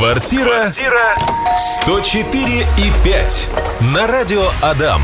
Квартира 104 и 5 на радио Адам.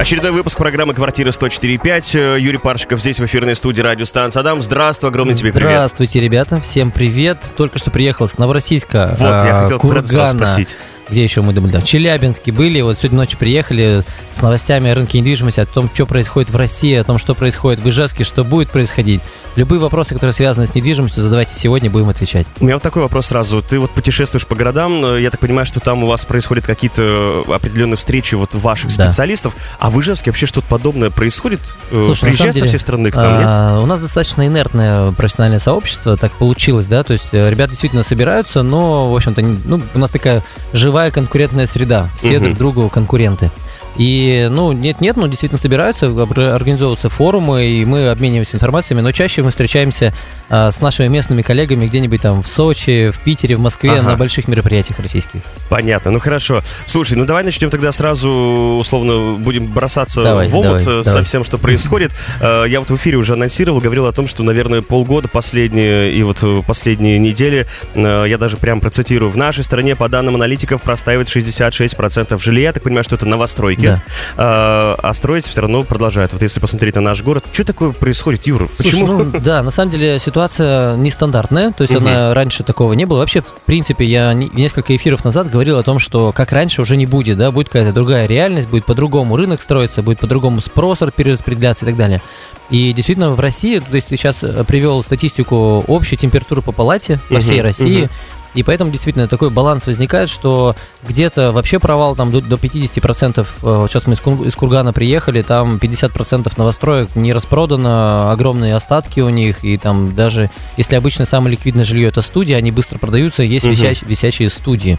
Очередной выпуск программы «Квартира 104.5». Юрий Паршиков здесь в эфирной студии радиостанции «Адам». Здравствуй, огромный тебе привет. Здравствуйте, ребята. Всем привет. Только что приехал с Новороссийска, Вот, я а, хотел Кургана. спросить. Где еще мы думали? Да, в Челябинске были. Вот сегодня ночью приехали с новостями о рынке недвижимости, о том, что происходит в России, о том, что происходит в Ижевске, что будет происходить. Любые вопросы, которые связаны с недвижимостью, задавайте сегодня, будем отвечать. У меня вот такой вопрос сразу. Ты вот путешествуешь по городам, э, я так понимаю, что там у вас происходят какие-то э, определенные встречи вот ваших Да. специалистов, а в Ижевске вообще что-то подобное происходит? Э, Слушай, Приезжают со деле, всей страны к нам, нет? А, У нас достаточно инертное профессиональное сообщество, так получилось, да, то есть ребята действительно собираются, но, в общем-то, ну, у нас такая живая конкурентная среда, все Мгм. друг другу конкуренты. И, ну, нет-нет, ну, действительно собираются, организовываются форумы, и мы обмениваемся информациями, но чаще мы встречаемся а, с нашими местными коллегами где-нибудь там в Сочи, в Питере, в Москве, Ага. на больших мероприятиях российских. Понятно, ну хорошо. Слушай, ну давай начнем тогда сразу, условно, будем бросаться Давай, в омут давай, э, со давай. всем, что происходит. Э, Я вот в эфире уже анонсировал, говорил о том, что, наверное, полгода последние и вот э, последние недели, я даже прям процитирую, в нашей стране, по данным аналитиков, простаивает 66% жилья. Я так понимаю, что это новостройки. Да. Э, А строить все равно продолжают. Вот если посмотреть на наш город, что такое происходит, Юра? Слушай, Почему? ну да, на самом деле ситуация нестандартная, то есть Мгм. она раньше такого не было. Вообще, в принципе, я не- несколько эфиров назад говорил о том, что как раньше уже не будет, да, будет какая-то другая реальность, будет по-другому рынок строиться, будет по-другому спрос перераспределяться и так далее. И действительно в России, то есть ты сейчас э, привел статистику общей температуры по палате по всей России, мгм. И поэтому действительно такой баланс возникает, что где-то вообще провал там до, до 50%, э, вот сейчас мы из, Кургана приехали, там 50% новостроек не распродано, огромные остатки у них, и там даже, если обычно самое ликвидное жилье это студия, они быстро продаются, есть Мгм. висящие, висящие студии.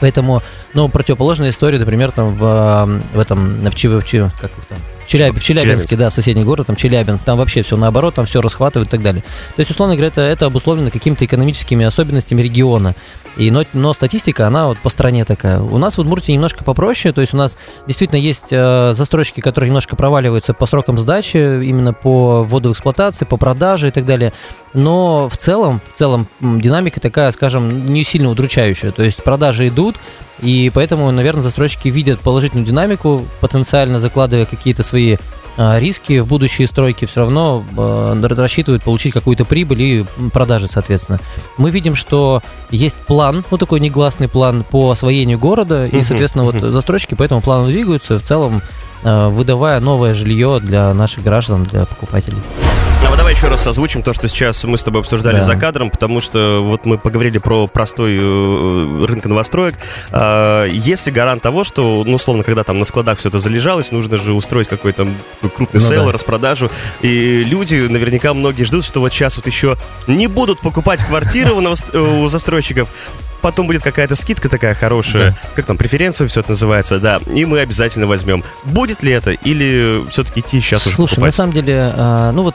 Поэтому, ну, противоположная история, например, там в, э, в этом, в, Чи- в Чи- как их там, Челяб- в Челябинске, Челябинск. да, соседний город, там Челябинск, там вообще все наоборот, там все расхватывают и так далее. То есть, условно говоря, это, это обусловлено какими-то экономическими особенностями региона. И, но, но статистика, она вот по стране такая. У нас в Удмуртии немножко попроще, то есть у нас действительно есть э, застройщики, которые немножко проваливаются по срокам сдачи, именно по вводу в эксплуатации, по продаже и так далее. Но в целом, в целом динамика такая, скажем, не сильно удручающая. То есть продажи идут, и поэтому, наверное, застройщики видят положительную динамику, потенциально закладывая какие-то свои а, риски в будущие стройки, все равно э, рассчитывают получить какую-то прибыль и продажи, соответственно. Мы видим, что есть план, ну такой негласный план по освоению города, и, соответственно, вот застройщики по этому плану двигаются, в целом э, выдавая новое жилье для наших граждан, для покупателей. Вот давай еще раз озвучим то, что сейчас мы с тобой обсуждали Да. за кадром, потому что вот мы поговорили про простой э, рынок новостроек. А, Есть ли гарант того, что, ну, условно, когда там на складах все это залежалось, нужно же устроить какой-то крупный Ну сейл, да. распродажу, и люди, наверняка многие ждут, что вот сейчас вот еще не будут покупать квартиры у, новост- у застройщиков, потом будет какая-то скидка такая хорошая, как там, преференция все это называется, да, и мы обязательно возьмем. Будет ли это, или все-таки идти сейчас уже Слушай, на покупать? самом деле, а, ну вот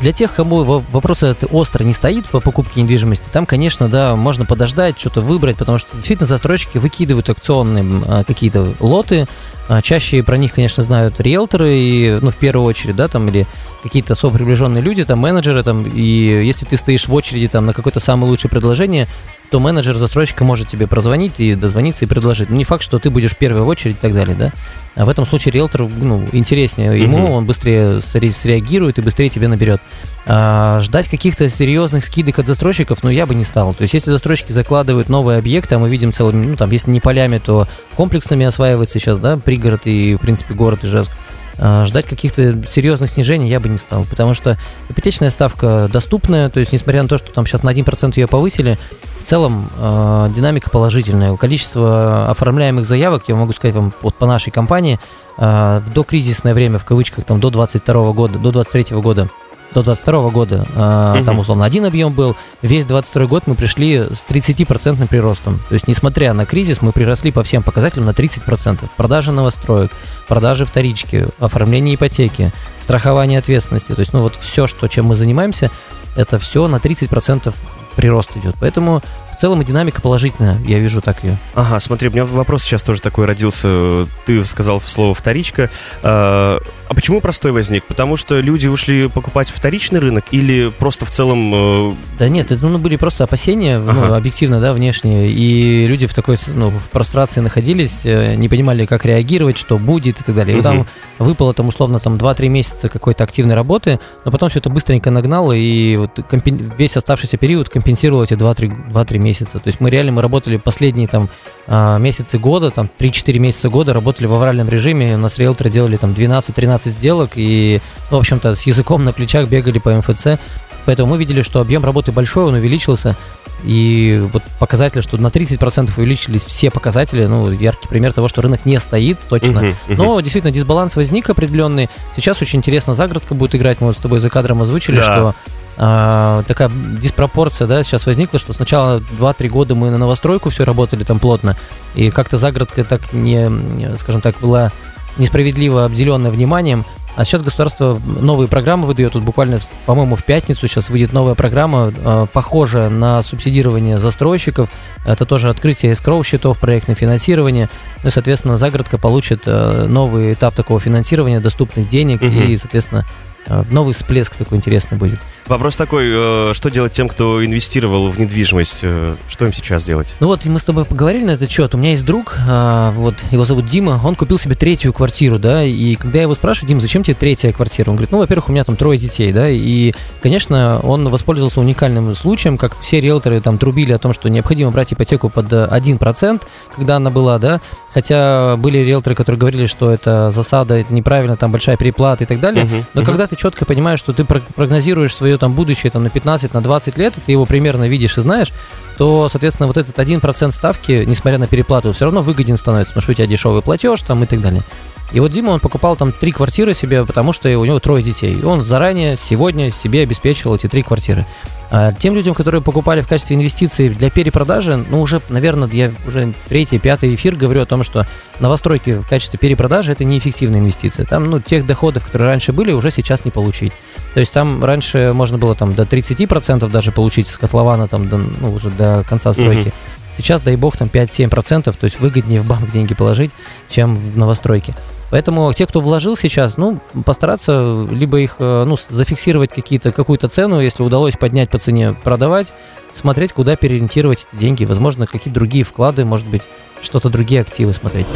для тех, кому во- вопрос этот остро не стоит по покупке недвижимости, там, конечно, да, можно подождать, что-то выбрать, потому что действительно застройщики выкидывают акционные а, какие-то лоты. А, Чаще про них, конечно, знают риэлторы, и, ну, в первую очередь, да, там, или какие-то особо приближенные люди, там, менеджеры, там, и если ты стоишь в очереди, там, на какое-то самое лучшее предложение, то менеджер застройщика может тебе прозвонить и дозвониться и предложить. Ну, не факт, что ты будешь первый в очередь и так далее, да. А в этом случае риэлтор, ну, интереснее ему, Мгм. он быстрее сре- среагирует и быстрее тебе наберет. А, ждать каких-то серьезных скидок от застройщиков, ну, я бы не стал. То есть, если застройщики закладывают новые объекты, а мы видим целыми, ну, там, если не полями, то комплексными осваивается сейчас, да, пригород и, в принципе, город Ижевск. А, Ждать каких-то серьезных снижений я бы не стал, потому что ипотечная ставка доступная, то есть несмотря на то, что там сейчас на 1% ее повысили, в целом э, динамика положительная. Количество оформляемых заявок, я могу сказать вам вот по нашей компании, э, в докризисное время, в кавычках, там до 22 года, до 23 года, до 22 года, э, Мгм. там условно один объем был, весь 22 год мы пришли с 30% приростом. То есть, несмотря на кризис, мы приросли по всем показателям на 30%. Продажи новостроек, продажи вторички, оформление ипотеки, страхование ответственности. То есть, ну вот все, что, чем мы занимаемся, это все на 30% прирост идет. Поэтому в целом и динамика положительная, я вижу так ее. Ага, смотри, у меня вопрос сейчас тоже такой родился. Ты сказал слово «вторичка». А, а почему простой возник? Потому что люди ушли покупать вторичный рынок или просто в целом... Э... Да нет, это ну, были просто опасения, ну, ага. ну, объективно, да, внешние. И люди в такой, ну, в прострации находились, э, не понимали, как реагировать, что будет и так далее. Угу. И там выпало там условно там 2-3 месяца какой-то активной работы, но потом все это быстренько нагнало, и вот компен... весь оставшийся период компенсировал эти 2-3 месяца. То есть мы реально мы работали последние там а, месяцы года, там 3-4 месяца года работали в авральном режиме, у нас риэлторы делали там 12-13 сделок и, ну, в общем-то, с языком на плечах бегали по МФЦ. Поэтому мы видели, что объем работы большой, он увеличился. И вот показатель, что на 30% увеличились все показатели, ну, яркий пример того, что рынок не стоит точно. Uh-huh, uh-huh. Но действительно дисбаланс возник определенный. Сейчас очень интересно загородка будет играть. Мы вот с тобой за кадром озвучили, да. что а, такая диспропорция, да, сейчас возникла, что сначала 2-3 года мы на новостройку все работали там плотно, и как-то загородка так не, скажем так, была несправедливо обделенная вниманием, а сейчас государство новые программы выдает. Тут буквально, по-моему, в пятницу сейчас выйдет новая программа, э, похожая на субсидирование застройщиков. Это тоже открытие escrow счетов, проектное финансирование. Ну и, соответственно, загородка получит э, новый этап такого финансирования, доступных денег угу. и, соответственно, новый всплеск такой интересный будет. Вопрос такой, э, что делать тем, кто инвестировал в недвижимость? Э, что им сейчас делать? Ну вот, мы с тобой поговорили на этот счет. У меня есть друг, а, вот, его зовут Дима, он купил себе третью квартиру, да, и когда я его спрашиваю, Дим, зачем тебе третья квартира? Он говорит, ну, во-первых, у меня там трое детей, да, и, конечно, он воспользовался уникальным случаем, как все риэлторы там трубили о том, что необходимо брать ипотеку под 1%, когда она была, да, хотя были риэлторы, которые говорили, что это засада, это неправильно, там большая переплата и так далее, uh-huh, но uh-huh. когда ты четко понимаешь, что ты прогнозируешь свое там будущее там, на 15, на 20 лет, и ты его примерно видишь и знаешь, то, соответственно, вот этот 1% ставки, несмотря на переплату, все равно выгоден становится, потому что у тебя дешевый платеж там и так далее. И вот Дима, он покупал там три квартиры себе, потому что у него трое детей. И он заранее сегодня себе обеспечивал эти три квартиры. А тем людям, которые покупали в качестве инвестиций для перепродажи, ну, уже, наверное, я уже третий, пятый эфир говорю о том, что новостройки в качестве перепродажи – это неэффективная инвестиция. Там, ну, тех доходов, которые раньше были, уже сейчас не получить. То есть там раньше можно было там до 30% даже получить с котлована там до, ну, уже до конца стройки. Uh-huh. Сейчас, дай бог, там 5-7%, то есть выгоднее в банк деньги положить, чем в новостройки. Поэтому те, кто вложил сейчас, ну, постараться либо их, э, ну, зафиксировать какие-то, какую-то цену, если удалось поднять по цене, продавать, смотреть, куда переориентировать эти деньги. Возможно, какие-то другие вклады, может быть, что-то другие активы смотреть.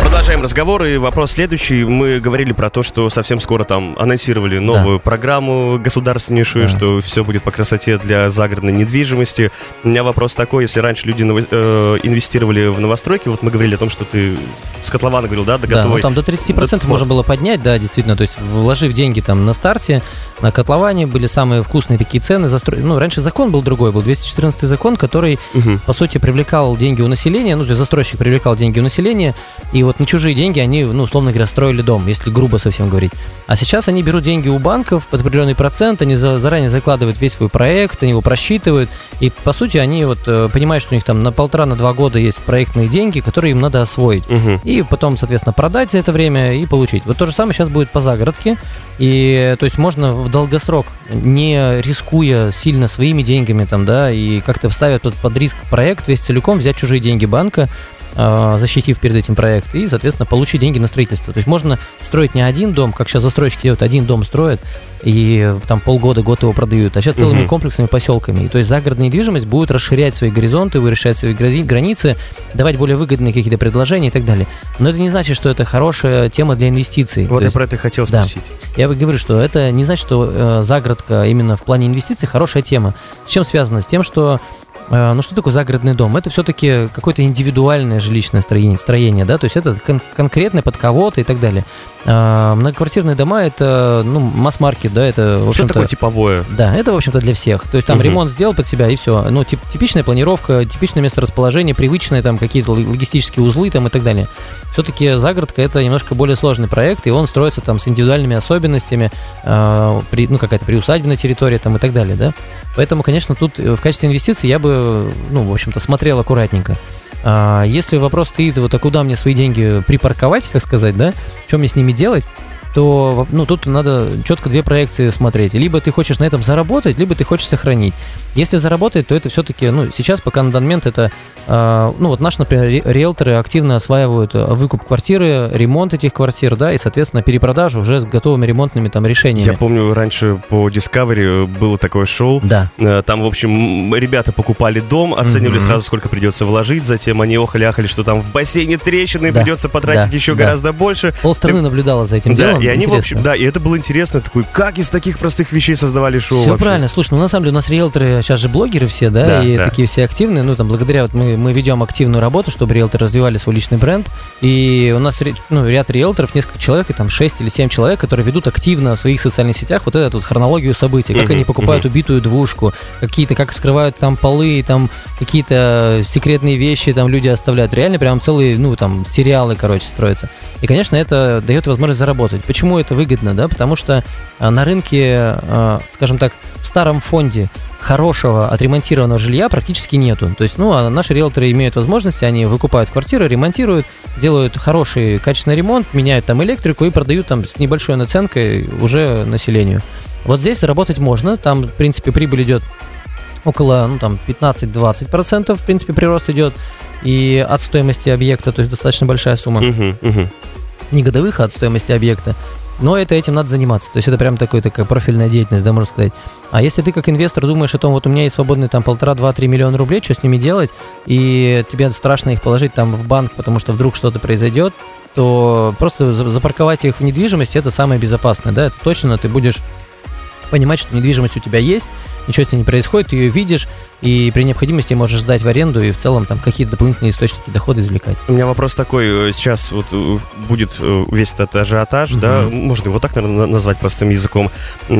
Продолжаем разговор, и вопрос следующий. Мы говорили про то, что совсем скоро там анонсировали новую да. программу государственнейшую, да. что все будет по красоте для загородной недвижимости. У меня вопрос такой, если раньше люди э, инвестировали в новостройки, вот мы говорили о том, что ты с котлована говорил, да, до да, готовой... Ну, там до 30% да, можно было поднять, да, действительно, то есть вложив деньги там на старте, на котловане были самые вкусные такие цены. Застро... Ну, раньше закон был другой, был 214 закон, который, угу. по сути, привлекал деньги у населения, ну, то есть застройщик привлекал деньги у населения, и вот на чужие деньги они, ну, условно говоря, строили дом, если грубо совсем говорить. А сейчас они берут деньги у банков под определенный процент, они за, заранее закладывают весь свой проект, они его просчитывают, и, по сути, они вот э, понимают, что у них там на полтора, на два года есть проектные деньги, которые им надо освоить. Угу. И потом, соответственно, продать за это время и получить. Вот то же самое сейчас будет по загородке, и, то есть, можно в долгосрок, не рискуя сильно своими деньгами, там, да, и как-то ставя тут под риск проект весь целиком, взять чужие деньги банка, защитив перед этим проект, и, соответственно, получить деньги на строительство. То есть можно строить не один дом, как сейчас застройщики делают, один дом строят, и там полгода, год его продают, а сейчас целыми угу. комплексными поселками. И, то есть загородная недвижимость будет расширять свои горизонты, решать свои границы, давать более выгодные какие-то предложения и так далее. Но это не значит, что это хорошая тема для инвестиций. Вот то я есть, про это хотел спросить. Да. Я говорю, что это не значит, что э, загородка именно в плане инвестиций хорошая тема. С чем связано? С тем, что Э, ну что такое загородный дом? Это все-таки какое-то индивидуальное жилищное строение, строение да, то есть это кон- конкретно под кого-то и так далее. А, многоквартирные дома это, ну, масс-маркет, да, это, в. Что такое типовое? Да, это, в общем-то, для всех. То есть там угу. ремонт сделал под себя и все. Ну, тип, типичная планировка, типичное место расположения, привычные там какие-то логистические узлы там и так далее. Все-таки загородка это немножко более сложный проект, и он строится там с индивидуальными особенностями, э, при, ну, какая-то приусадебная территория там и так далее, да. Поэтому, конечно, тут в качестве инвестиций я бы, ну, в общем-то, смотрел аккуратненько. А если вопрос стоит, вот а куда мне свои деньги припарковать, так сказать, да, что мне с ними делать, то ну, тут надо четко две проекции смотреть. Либо ты хочешь на этом заработать, либо ты хочешь сохранить. Если заработать, то это все-таки, ну, сейчас пока на данный момент это, ну, вот наши, например, риэлторы активно осваивают э, выкуп квартиры, ремонт этих квартир, да, и, соответственно, перепродажу уже с готовыми ремонтными там решениями. Я помню, раньше по Discovery было такое шоу. Да. Э, Там, в общем, ребята покупали дом, оценивали Мгм. сразу, сколько придется вложить, затем они охали-ахали, что там в бассейне трещины, Да, придется потратить да, еще да. гораздо больше. Полстраны наблюдала за этим Да, делом. и они, в Интересно. общем, да, и это было интересно, такой, как из таких простых вещей создавали шоу Все вообще? правильно. Слушай, ну на самом деле у нас риэлторы сейчас же блогеры все, да, Да, и да. такие все активные. Ну там благодаря вот мы, мы ведем активную работу, чтобы риэлторы развивали свой личный бренд. И у нас ну, ряд риэлторов, несколько человек, и там 6 или 7 человек, которые ведут активно в своих социальных сетях вот эту вот хронологию событий, как Мгм, они покупают убитую двушку, какие-то, как вскрывают там полы, там какие-то секретные вещи там люди оставляют. Реально прям целые, ну там сериалы, короче, строятся. И, конечно, это дает возможность заработать. Почему это выгодно, да? Потому что а, на рынке, а, скажем так, в старом фонде хорошего отремонтированного жилья практически нету. То есть, ну, а наши риэлторы имеют возможности, они выкупают квартиры, ремонтируют, делают хороший качественный ремонт, меняют там электрику и продают там с небольшой наценкой уже населению. Вот здесь заработать можно, там, в принципе, прибыль идет около, ну, там, 15-20%, в принципе, прирост идет, и от стоимости объекта, то есть достаточно большая сумма Мгм, мгм. не годовых, а от стоимости объекта. Но это этим надо заниматься. То есть это прям такой, такая профильная деятельность, да, можно сказать. А если ты как инвестор думаешь о том, вот у меня есть свободные там полтора, два, три миллиона рублей, что с ними делать, и тебе страшно их положить там в банк, потому что вдруг что-то произойдет, то просто за- запарковать их в недвижимости это самое безопасное, да, это точно ты будешь понимать, что недвижимость у тебя есть, ничего с ней не происходит, ты ее видишь, и при необходимости можешь сдать в аренду и в целом там какие-то дополнительные источники дохода извлекать. У меня вопрос такой, э, сейчас вот э, будет э, весь этот ажиотаж, Мгм. да, можно его так, наверное, назвать простым языком,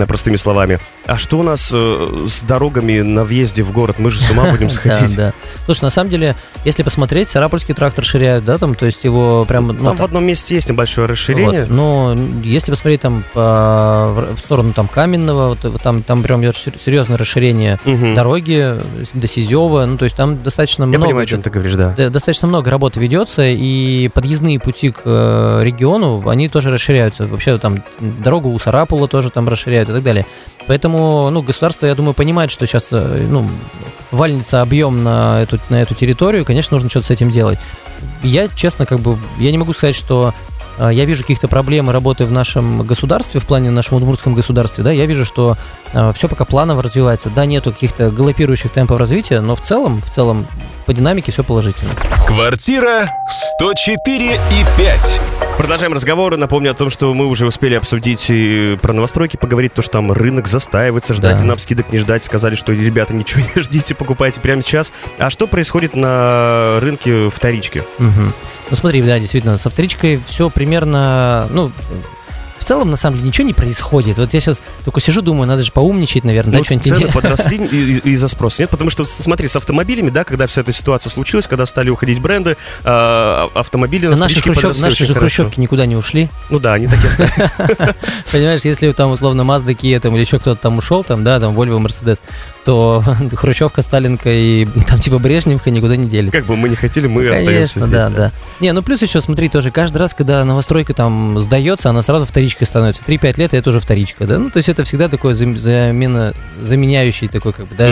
простыми словами. А что у нас с дорогами на въезде в город? Мы же с ума будем сходить. Да, да. Слушай, на самом деле, если посмотреть, Сарапульский тракт расширяют, да, там, то есть его прям... ну, Там в одном месте есть небольшое расширение. Вот. Но если посмотреть там по- в сторону там Каменного, вот, там, там прям идет сер- серьезное расширение дороги до Сизева, ну то есть там достаточно Я много... понимаю, о чем ты говоришь, да. достаточно много работы ведется, и подъездные пути к э, региону, они тоже расширяются. Вообще там дорогу у Сарапула тоже там расширяют и так далее. Поэтому, ну, государство, я думаю, понимает, что сейчас, э, ну, вальнится объем на эту, на эту территорию, конечно, нужно что-то с этим делать. Я, честно, как бы, я не могу сказать, что я вижу каких-то проблем работы в нашем государстве, в плане нашем удмуртском государстве, да, я вижу, что все пока планово развивается, да, нету каких-то галопирующих темпов развития, но в целом, в целом, по динамике все положительно. Квартира 104 и 5. Продолжаем разговор. Напомню о том, что мы уже успели обсудить и про новостройки, поговорить, то, что там рынок застаивается, ждать Да. ли нам скидок, не ждать. Сказали, что, ребята, ничего не ждите, покупайте прямо сейчас. А что происходит на рынке вторички? Мгм. Ну смотри, да, действительно, со вторичкой все примерно, ну, в целом, на самом деле, ничего не происходит. Вот я сейчас только сижу, думаю, надо же поумничать, наверное, да, Ну, что-нибудь цены интересное. подросли из-за спроса. Нет, потому что, смотри, с автомобилями, да, когда вся эта ситуация случилась, когда стали уходить бренды, а, автомобили на наши, хрущев- наши же хрущевки никуда не ушли. Ну да, они такие остались. Понимаешь, если там условно Mazda, Kia там, или еще кто-то там ушел, там, да, там Volvo, Mercedes, то Хрущевка, Сталинка и там типа Брежневка никуда не делись. Как бы мы не хотели, мы Ну, остаемся Конечно, здесь. да, да. Не, ну плюс еще, смотри, тоже каждый раз, когда новостройка там сдается, она сразу вторичкой становится. 3-5 лет, и это уже вторичка, да? Ну, то есть это всегда такой зам- замена, заменяющий такой, как бы, да,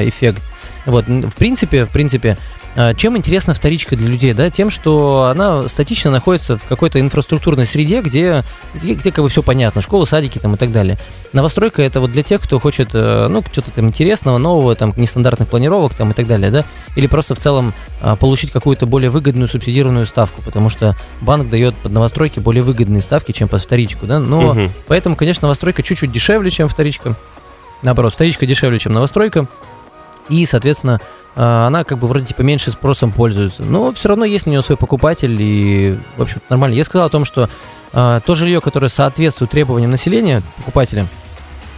э, эффект. Вот, в принципе, в принципе, э, чем интересна вторичка для людей, да? Тем, что она статично находится в какой-то инфраструктурной среде, где, где, где как бы все понятно, школы, садики там и так далее. Новостройка это вот для тех, кто хочет, э, ну, что-то там интересного, нового, там, нестандартных планировок там и так далее, да? Или просто в целом а, получить какую-то более выгодную субсидированную ставку, потому что банк дает под новостройки более выгодные ставки, чем под вторичку, да? Но Мгм. поэтому, конечно, новостройка чуть-чуть дешевле, чем вторичка. Наоборот, вторичка дешевле, чем новостройка. И, соответственно, а, она как бы вроде типа меньше спросом пользуется. Но все равно есть у нее свой покупатель, и, в общем нормально. Я сказал о том, что а, то жилье, которое соответствует требованиям населения, покупателя,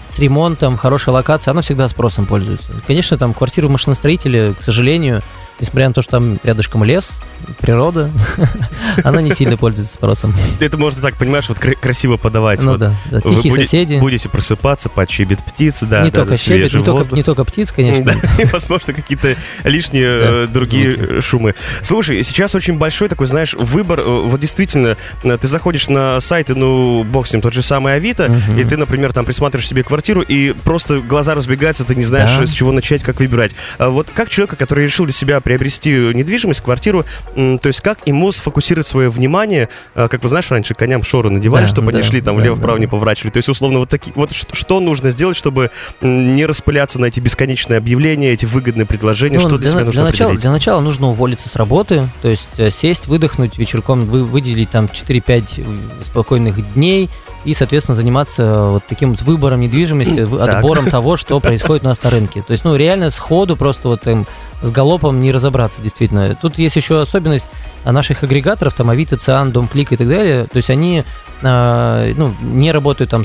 с ремонтом, хорошей локацией, оно всегда спросом пользуется. Конечно, там квартиры машиностроителя, к сожалению, несмотря на то, что там рядышком лес, природа, она не сильно пользуется спросом. Это можно так, понимаешь, вот кра- красиво подавать. Ну да, тихие соседи. Будете просыпаться, подщебет птицы, да. не только щебет, не только, птиц, конечно. И, возможно, какие-то лишние э, другие шумы. Слушай, сейчас очень большой такой, знаешь, выбор. э, Вот действительно, э, ты заходишь на сайты, ну, бог с ним, тот же самый Авито, и ты, например, там присматриваешь себе квартиру, и просто глаза разбегаются, ты не знаешь, с чего начать, как выбирать. А вот как человека, который решил для себя приобрести недвижимость, квартиру, то есть как ему сфокусировать свое внимание, а, как вы знаешь, раньше коням шоры надевали, Да, чтобы они да, шли там да, влево-вправо да, не поворачивали. То есть, условно, вот такие, вот что, нужно сделать, чтобы не распыляться на эти бесконечные объявления, эти выгодные предложения, Ну, что для, для, себя нужно для начала, для начала нужно уволиться с работы, то есть э, сесть, выдохнуть вечерком, вы, выделить там 4-5 спокойных дней и, соответственно, заниматься э, вот таким вот выбором недвижимости, вы- Так. отбором того, что происходит у нас на рынке. То есть, ну, реально сходу просто вот им с галопом не разобраться, действительно. Тут есть еще особенность наших агрегаторов, там Авито, Циан, Домклик и так далее. То есть они а, ну, не работают там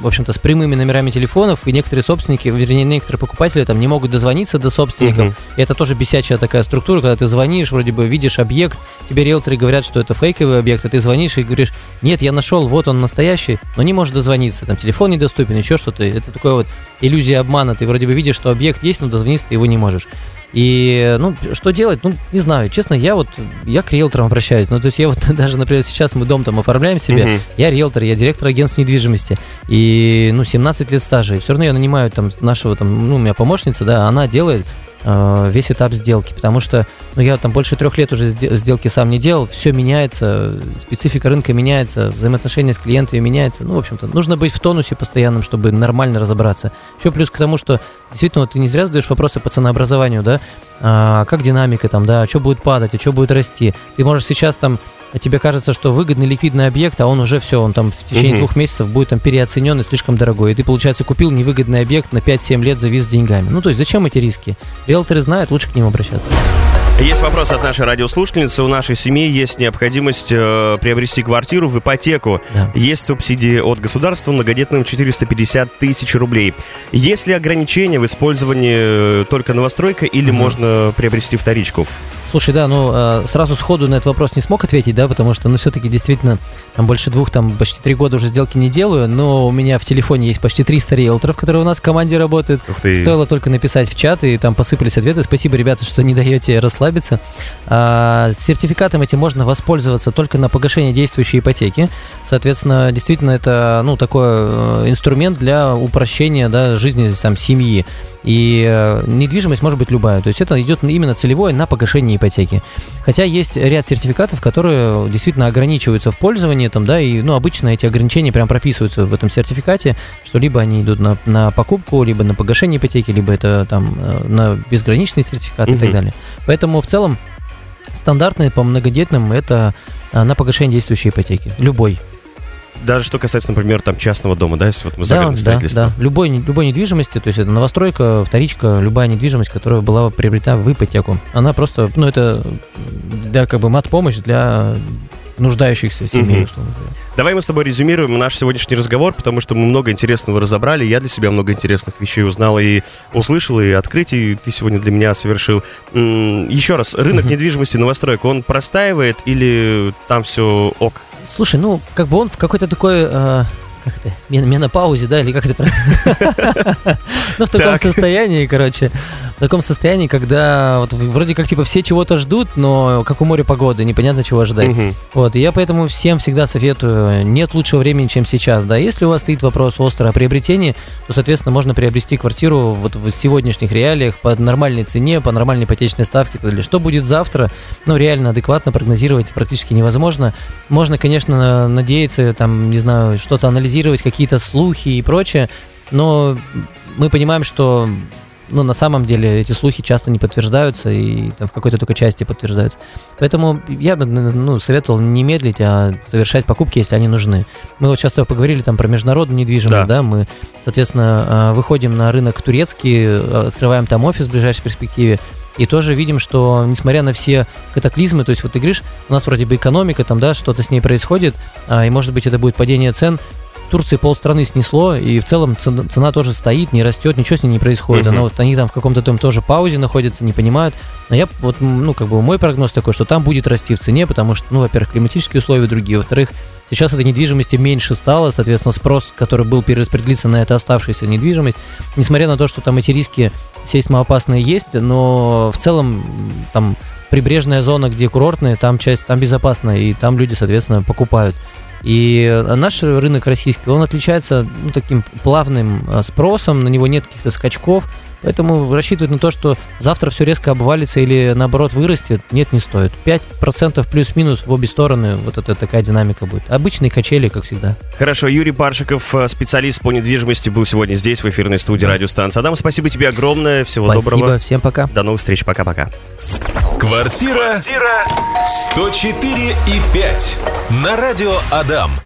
в общем-то, с прямыми номерами телефонов, и некоторые собственники, вернее, некоторые покупатели там не могут дозвониться до собственников. Мгм. И это тоже бесячая такая структура, когда ты звонишь, вроде бы видишь объект, тебе риэлторы говорят, что это фейковый объект, а ты звонишь и говоришь, нет, я нашел, вот он настоящий, но не можешь дозвониться, там телефон недоступен, еще что-то. Это такое вот иллюзия обмана, ты вроде бы видишь, что объект есть, но дозвониться ты его не можешь. И, ну, что делать? Ну, не знаю, честно, я вот, я к риэлторам обращаюсь. Ну, то есть я вот даже, например, сейчас мы дом там оформляем себе, Мгм. я риэлтор, я директор агентства недвижимости. И, ну, 17 лет стажа. И все равно я нанимаю там нашего, там, ну, у меня помощница, да, она делает весь этап сделки. Потому что, ну, я там больше трех лет уже сде- сделки сам не делал. Все меняется, специфика рынка меняется, взаимоотношения с клиентами меняются. Ну, в общем-то, нужно быть в тонусе постоянном, чтобы нормально разобраться. Еще плюс к тому, что действительно, вот ты не зря задаешь вопросы по ценообразованию, да, а, как динамика там, да, что будет падать, а что будет расти. Ты можешь сейчас там тебе кажется, что выгодный ликвидный объект, а он уже все, он там в течение Мгм. двух месяцев будет там переоценен и слишком дорогой. И ты, получается, купил невыгодный объект на 5-7 лет, завис деньгами. Ну, то есть, зачем эти риски? Риэлторы знают, лучше к ним обращаться. Есть вопрос от нашей радиослушательницы. У нашей семьи есть необходимость э, приобрести квартиру в ипотеку. Да. Есть субсидии от государства многодетным 450 тысяч рублей. Есть ли ограничения в использовании э, только новостройка или Мгм. можно приобрести вторичку? Слушай, да, ну э, сразу сходу на этот вопрос не смог ответить, да, потому что, ну, все-таки действительно там больше двух, там почти три года уже сделки не делаю, но у меня в телефоне есть почти 300 риэлторов, которые у нас в команде работают. Ух ты. Стоило только написать в чат, и там посыпались ответы. Спасибо, ребята, что не даете расслабиться. А, сертификатом этим можно воспользоваться только на погашение действующей ипотеки. Соответственно, действительно, это ну, такой э, инструмент для упрощения да, жизни там, семьи. И э, недвижимость может быть любая. То есть это идет именно целевое на погашение ипотеки. Хотя есть ряд сертификатов, которые действительно ограничиваются в пользовании, там, да, и ну, обычно эти ограничения прям прописываются в этом сертификате, что либо они идут на, на покупку, либо на погашение ипотеки, либо это там э, на безграничный сертификат и так далее. Поэтому в целом стандартный по многодетным это э, на погашение действующей ипотеки. Любой. Даже что касается, например, там частного дома, да, если вот мы Да, да, да. Любой, любой недвижимости, то есть это новостройка, вторичка, любая недвижимость, которая была приобретена в ипотеку. Она просто, ну это для как бы мат-помощь для нуждающихся семей, Мгм. условно говоря. Давай мы с тобой резюмируем наш сегодняшний разговор, потому что мы много интересного разобрали. Я для себя много интересных вещей узнал и услышал, и открытий ты сегодня для меня совершил. Еще раз, рынок недвижимости новостроек, он простаивает или там все ок? Слушай, ну, как бы он в какой-то такой, э, как это, мен- менопаузе, да, или как это правильно? Ну, в таком Так. состоянии, короче, в таком состоянии, когда вот вроде как, типа, все чего-то ждут, но как у моря погоды, непонятно, чего ожидать. Вот, и я поэтому всем всегда советую, нет лучшего времени, чем сейчас, да, если у вас стоит вопрос остро о приобретении, то, соответственно, можно приобрести квартиру вот в сегодняшних реалиях по нормальной цене, по нормальной ипотечной ставке и так далее. Что будет завтра, ну, реально адекватно прогнозировать практически невозможно. Можно, конечно, надеяться, там, не знаю, что-то анализировать, какие-то слухи и прочее, но мы понимаем, что ну, на самом деле эти слухи часто не подтверждаются и там, в какой-то только части подтверждаются. Поэтому я бы ну, советовал не медлить, а совершать покупки, если они нужны. Мы вот часто поговорили там про международную недвижимость, Да. да, мы, соответственно, а, выходим на рынок турецкий, а, открываем там офис в ближайшей перспективе, и тоже видим, что несмотря на все катаклизмы, то есть вот ты говоришь, у нас вроде бы экономика, там, да, что-то с ней происходит, а, и может быть это будет падение цен, Турции полстраны снесло, и в целом цена, цена тоже стоит, не растет, ничего с ней не происходит. Мгм. Она вот, они там в каком-то там тоже паузе находятся, не понимают. Но я вот, ну, как бы мой прогноз такой, что там будет расти в цене, потому что, ну, во-первых, климатические условия другие, во-вторых, сейчас этой недвижимости меньше стало, соответственно, спрос, который был перераспределиться на эту оставшуюся недвижимость, несмотря на то, что там эти риски сейсмоопасные есть, но в целом там прибрежная зона, где курортные, там часть, там безопасно, и там люди, соответственно, покупают. И э, наш рынок российский, он отличается ну, таким плавным э, спросом, на него нет каких-то скачков, поэтому рассчитывать на то, что завтра все резко обвалится или наоборот вырастет, нет, не стоит. 5% плюс-минус в обе стороны, вот это такая динамика будет. Обычные качели, как всегда. Хорошо, Юрий Паршиков, э, специалист по недвижимости, был сегодня здесь, в эфирной студии радиостанции. Адам, спасибо тебе огромное, всего Спасибо, доброго. всем пока. До новых встреч, пока-пока. Квартира 104 и 5 на радио Адам.